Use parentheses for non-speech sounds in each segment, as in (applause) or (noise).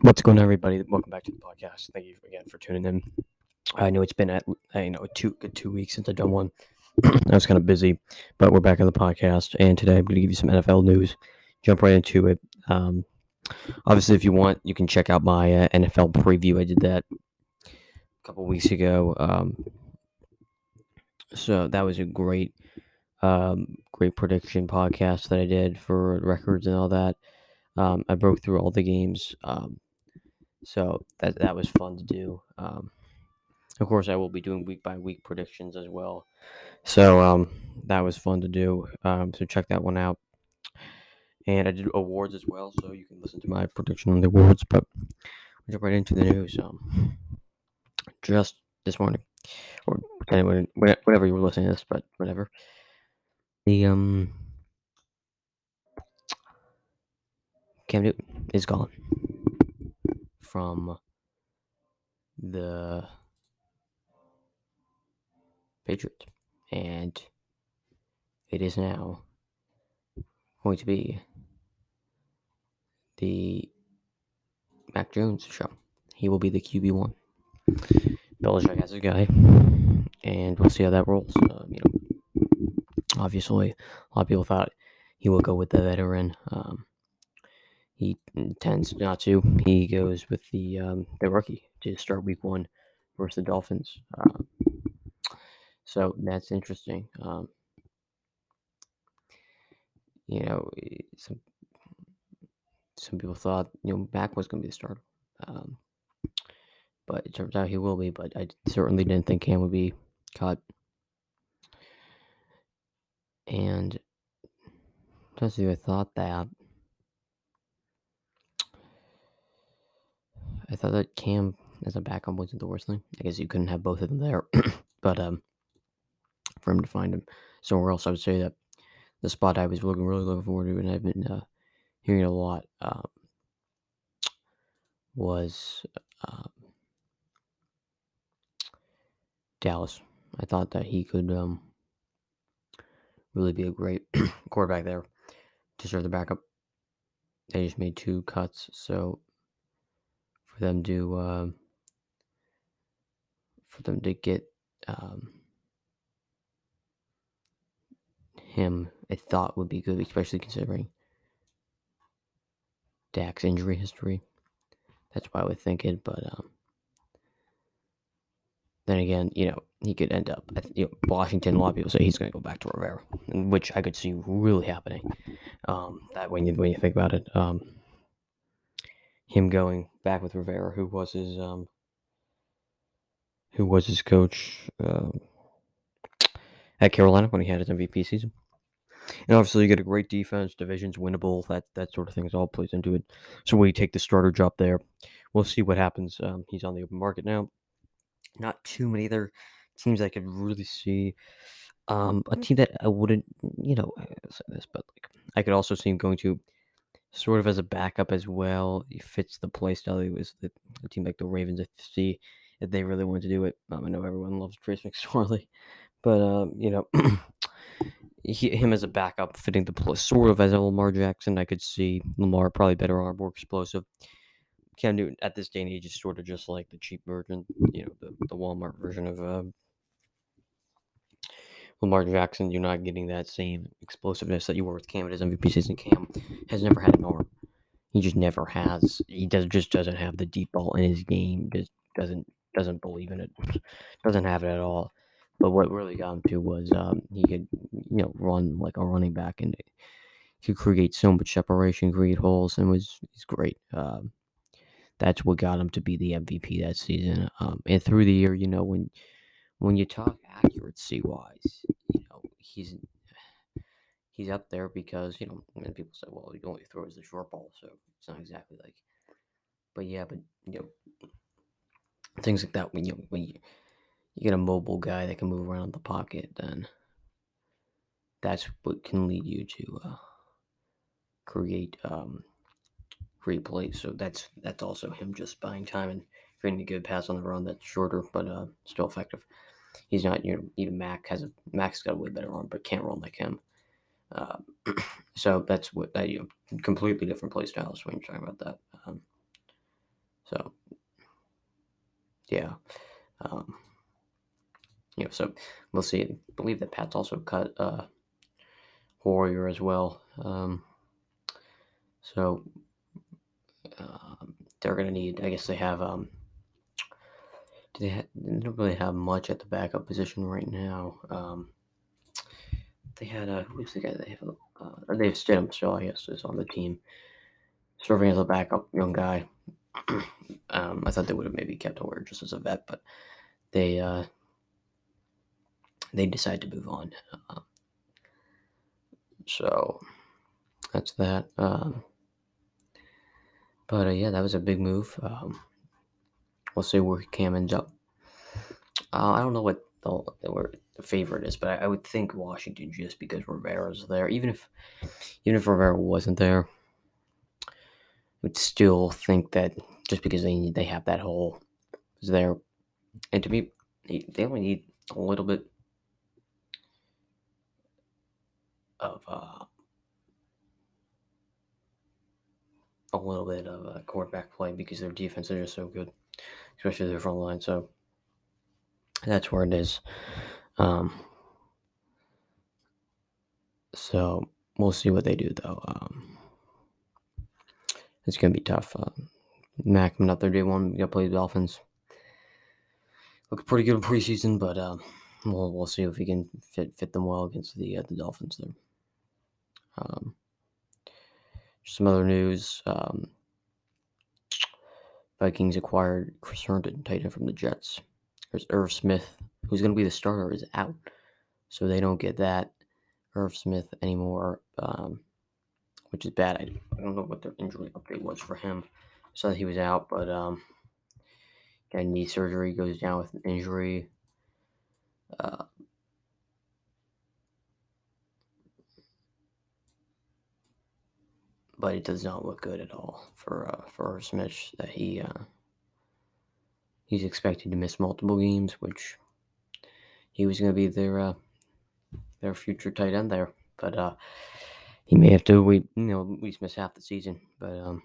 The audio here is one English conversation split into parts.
What's going on, everybody? Welcome back to the podcast. Thank you again for tuning in. I know it's been at you know two good two weeks since I've done one. (clears throat) I was kind of busy, but we're back on the podcast, and today I'm going to give you some NFL news. Jump right into it. Um, obviously, if you want, you can check out my uh, NFL preview. I did that a couple weeks ago. Um, so that was a great, um, great prediction podcast that I did for records and all that. Um, I broke through all the games. Um, so that that was fun to do. Um, of course, I will be doing week by week predictions as well. So um, that was fun to do. Um, so check that one out. And I did awards as well, so you can listen to my prediction on the awards. But we'll jump right into the news. Um, just this morning, or whenever you were listening to this, but whatever. The um, Cam Newton is gone from the Patriots. And it is now going to be the Mac Jones show. He will be the QB1. Belichick has a guy, and we'll see how that rolls. Uh, you know, obviously, a lot of people thought he will go with the veteran. Um, he tends not to. He goes with the um, the rookie to start week one versus the Dolphins. Um, so that's interesting. Um, you know, some some people thought you know Mac was going to be the starter, um, but it turns out he will be. But I certainly didn't think Cam would be cut. And just I thought that thought that Cam as a backup wasn't the worst thing. I guess you couldn't have both of them there, (clears throat) but um, for him to find him somewhere else, I would say that the spot I was looking really looking forward to, and I've been uh, hearing a lot, um, was um, Dallas. I thought that he could um, really be a great (clears throat) quarterback there to serve the backup. They just made two cuts, so for them to uh, for them to get um, him, I thought would be good, especially considering Dak's injury history. That's why I would think it, but um, then again, you know, he could end up you know, Washington. A lot of people say he's going to go back to Rivera, which I could see really happening. Um, that when you when you think about it, um, him going back with Rivera, who was his um, who was his coach uh, at Carolina when he had his MVP season. And obviously, you get a great defense, divisions winnable, that that sort of thing is all plays into it. So we take the starter job there. We'll see what happens. Um, he's on the open market now. Not too many other teams I could really see. Um, a team that I wouldn't, you know, say this, but like I could also see him going to sort of as a backup as well. He fits the play style. He was the, a team like the Ravens FC if they really wanted to do it. Um, I know everyone loves Trace McSorley, (laughs) but um, you know, (clears throat) he, him as a backup fitting the play sort of as a Lamar Jackson. I could see Lamar probably better arm, more explosive. Cam Newton at this day and age is sort of just like the cheap version, you know, the, the Walmart version of uh, Lamar Jackson, you're not getting that same explosiveness that you were with Cam at his MVP season. Cam has never had an arm. He just never has. He does just doesn't have the deep ball in his game. Just doesn't doesn't believe in it. (laughs) doesn't have it at all. But what really got him to was um, he could you know run like a running back and could create so much separation, create holes, and was he's great. Um, that's what got him to be the MVP that season. Um, and through the year, you know when when you talk accuracy wise, you know, he's (sighs) he's up there because, you know, many people say, well, he only throws the short ball, so it's not exactly like but yeah, but you know things like that when you when you, you get a mobile guy that can move around the pocket, then that's what can lead you to uh, create um, great plays. So that's that's also him just buying time and creating a good pass on the run that's shorter but uh, still effective he's not you know even Mac has a Mac's got a way better arm, but can't run like him. Uh, (clears throat) so that's what that you know, completely different play styles when you're talking about that. Um, so yeah. Um, you know, so we'll see. I believe that Pat's also cut uh, Hoyer as well. Um, so um, they're to need, I guess they have, um, they, ha- they don't really have much at the backup position right now. Um, they had a, who's the guy they have? Uh, they have Stidham I guess, is on the team. Serving as a backup young guy. (clears throat) um, I thought they would have maybe kept Hoyer just as a vet, but they, uh, they decide to move on. Uh, so that's that. Um, but uh, yeah, that was a big move. Um, we'll see where Cam ends up. Uh, I don't know what the, the, favorite is, but I, I, would think Washington just because Rivera's there. Even if even if Rivera wasn't there, I would still think that just because they they have that hole is there, and to me, they only need a little bit of uh, a little bit of a quarterback play because their defense is just so good, especially their front line. So that's where it is. Um, so we'll see what they do though. Um, it's gonna be tough. Uh, Mac there day one. Got to play the Dolphins. Look pretty good in preseason, but um, we'll we'll see if we can fit fit them well against the uh, the Dolphins there. Um, some other news. Um, Vikings acquired Chris Herndon, tight end from the Jets. There's Irv Smith, who's going to be the starter, is out. So they don't get that Irv Smith anymore, um, which is bad. I, I, don't know what the injury update was for him. So he was out, but um, got knee surgery, goes down with an injury. Uh, but it does not look good at all for uh, for Smith that he uh, he's expected to miss multiple games, which he was going to be their uh, their future tight end there, but uh, he may have to wait, you know, at least miss half the season, but um,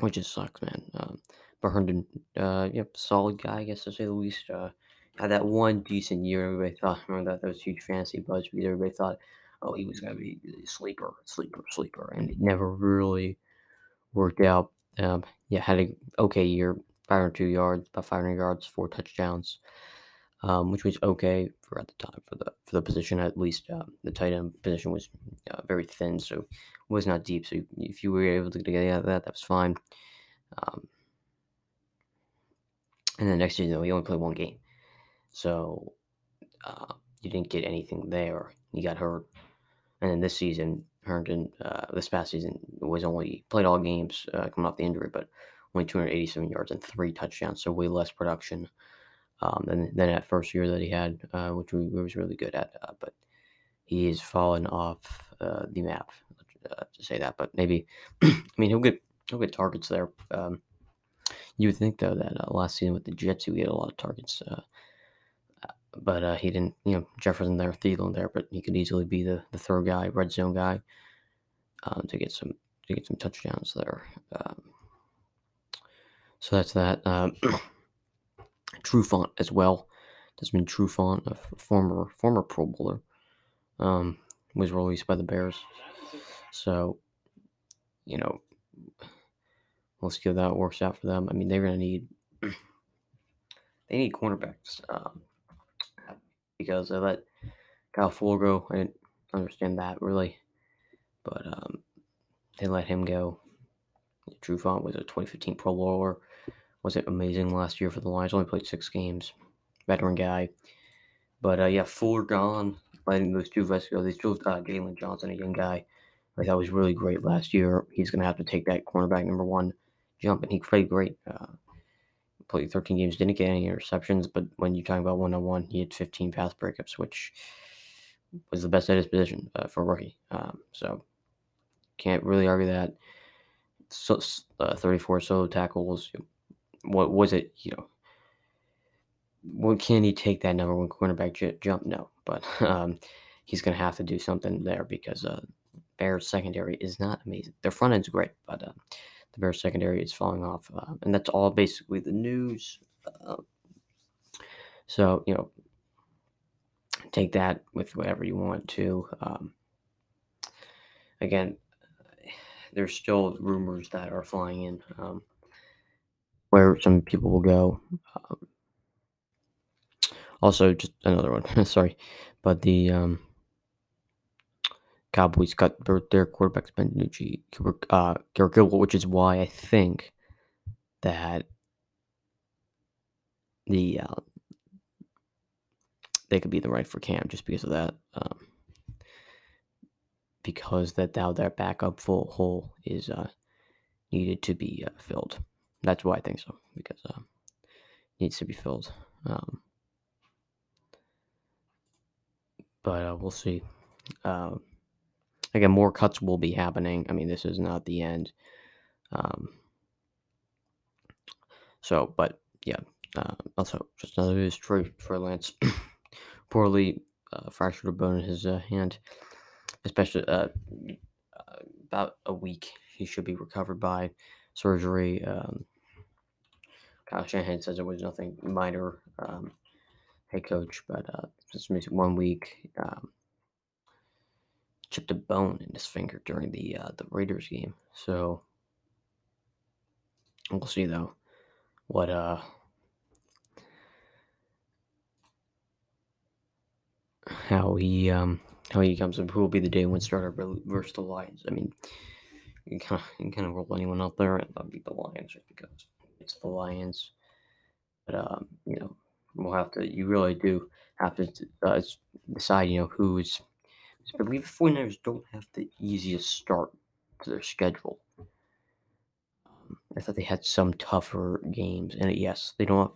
which just sucks, man. Um, but Herndon, uh, yep, solid guy, I guess to say the least. Uh, had that one decent year. Everybody thought, remember that that was huge fantasy buzz because everybody thought oh, he was going to be a sleeper, sleeper, sleeper, and it never really worked out. Um, yeah, had an okay year, 502 yards, about 500 yards, four touchdowns, um, which was okay for at the time for the for the position. At least uh, the tight end position was uh, very thin, so was not deep. So if you were able to get out of that, that was fine. Um, and then next year, know, he only played one game, so uh, you didn't get anything there. He got hurt. And then this season, Herndon, uh, this past season, was only played all games uh, coming off the injury, but only 287 yards and three touchdowns, so way less production um, than, than that first year that he had, uh, which we, was really good at. Uh, but he has fallen off uh, the map, uh, to say that. But maybe, (clears throat) I mean, he'll get he'll get targets there. Um, you would think though that last season with the Jets, he would get a lot of targets but uh, he didn't. You know, Jefferson there, Thielen there, but he could easily be the, the third guy, red zone guy, um, to get some to get some touchdowns there. Um, so that's that. Um, (clears throat) Trufant as well. Desmond Trufant, a former former Pro Bowler, um, was released by the Bears. So, you know, we'll see how that works out for them. I mean, they're to need (clears throat) they need cornerbacks. Um, because I let Kyle go. I didn't understand that really, but um, they let him go. Trufant was a 2015 Pro Bowler. Wasn't amazing last year for the Lions. Only played six games. Veteran guy. But uh, yeah, Fuller gone. Letting those two vets go. They still uh, Jaylon Johnson, a young guy. I thought was really great last year. He's going to have to take that cornerback number one jump, and he played great. Uh, played 13 games, didn't get any interceptions, but when you're talking about one on one, he had 15 pass breakups, which was the best at his position uh, for rookie. Um, so can't really argue that. So, uh, 34 solo tackles. What was it? You know, what can he take that number one cornerback j- jump? No, but (laughs) um, he's going to have to do something there because uh, Bears secondary is not amazing. Their front end's great, but uh, the Bears secondary is falling off. Uh, and that's all basically the news Um, so you know, take that with whatever you want to. Um, again, there's still rumors that are flying in um, where some people will go. Um, also, just another one. (laughs) Sorry, but the um, Cowboys got their, their quarterback Ben DiNucci, uh, which is why I think that the uh, they could be the right for Cam just because of that. Um, because that now their backup full hole is uh, needed to be uh, filled. That's why I think so because uh, needs to be filled. Um, but uh, we'll see. Uh, again, more cuts will be happening. I mean, this is not the end. Um, so, but yeah. Uh, also, just another news: Troy, Trey Lance (coughs) poorly uh, fractured a bone in his uh, hand especially uh, about a week. He should be recovered by surgery. Um, Kyle Shanahan says it was nothing minor. Um, head coach, but uh, just one week. Um, chipped a bone in his finger during the uh, the Raiders game. So we'll see though what uh how he um how he comes up, who will be the day one starter versus the Lions. I mean, you kind of you kind of roll anyone out there and that'll be the Lions just because it's the Lions. But um, you know, we'll have to. You really do have to uh, decide. You know, who's. I believe the 49ers don't have the easiest start to their schedule. Um, I thought they had some tougher games, and yes, they don't. Have,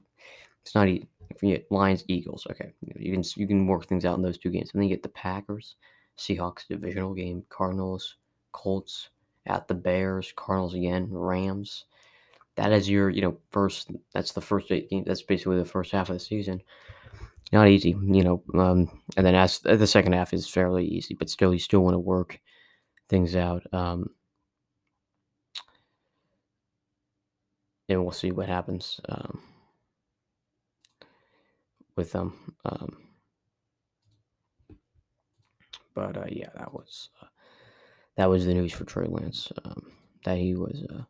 it's not. If you get Lions, Eagles, okay, you can you can work things out in those two games. And then you get the Packers, Seahawks divisional game, Cardinals, Colts at the Bears, Cardinals again, Rams. That is your you know first. That's the first eight. That's basically the first half of the season. Not easy, you know. Um, and then as the second half is fairly easy, but still you still want to work things out. Um, and we'll see what happens. Um, with them. Um, but uh, yeah, that was uh, that was the news for Trey Lance. Um, that he was, uh,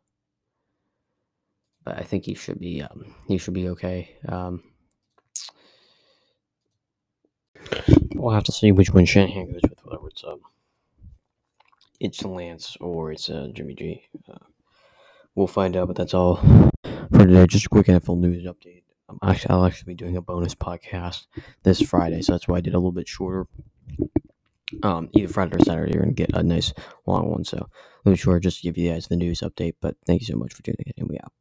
but I think he should be um, he should be okay. Um, we'll have to see which one Shanahan goes with, whether it's um, it's Lance or it's uh, Jimmy G. Uh, we'll find out, but that's all for today. Just a quick NFL news update. Um, actually, I'll actually be doing a bonus podcast this Friday, so that's why I did a little bit shorter. Um, either Friday or Saturday, you're gonna get a nice long one. So, me sure just to give you guys the news update. But thank you so much for tuning in, we out.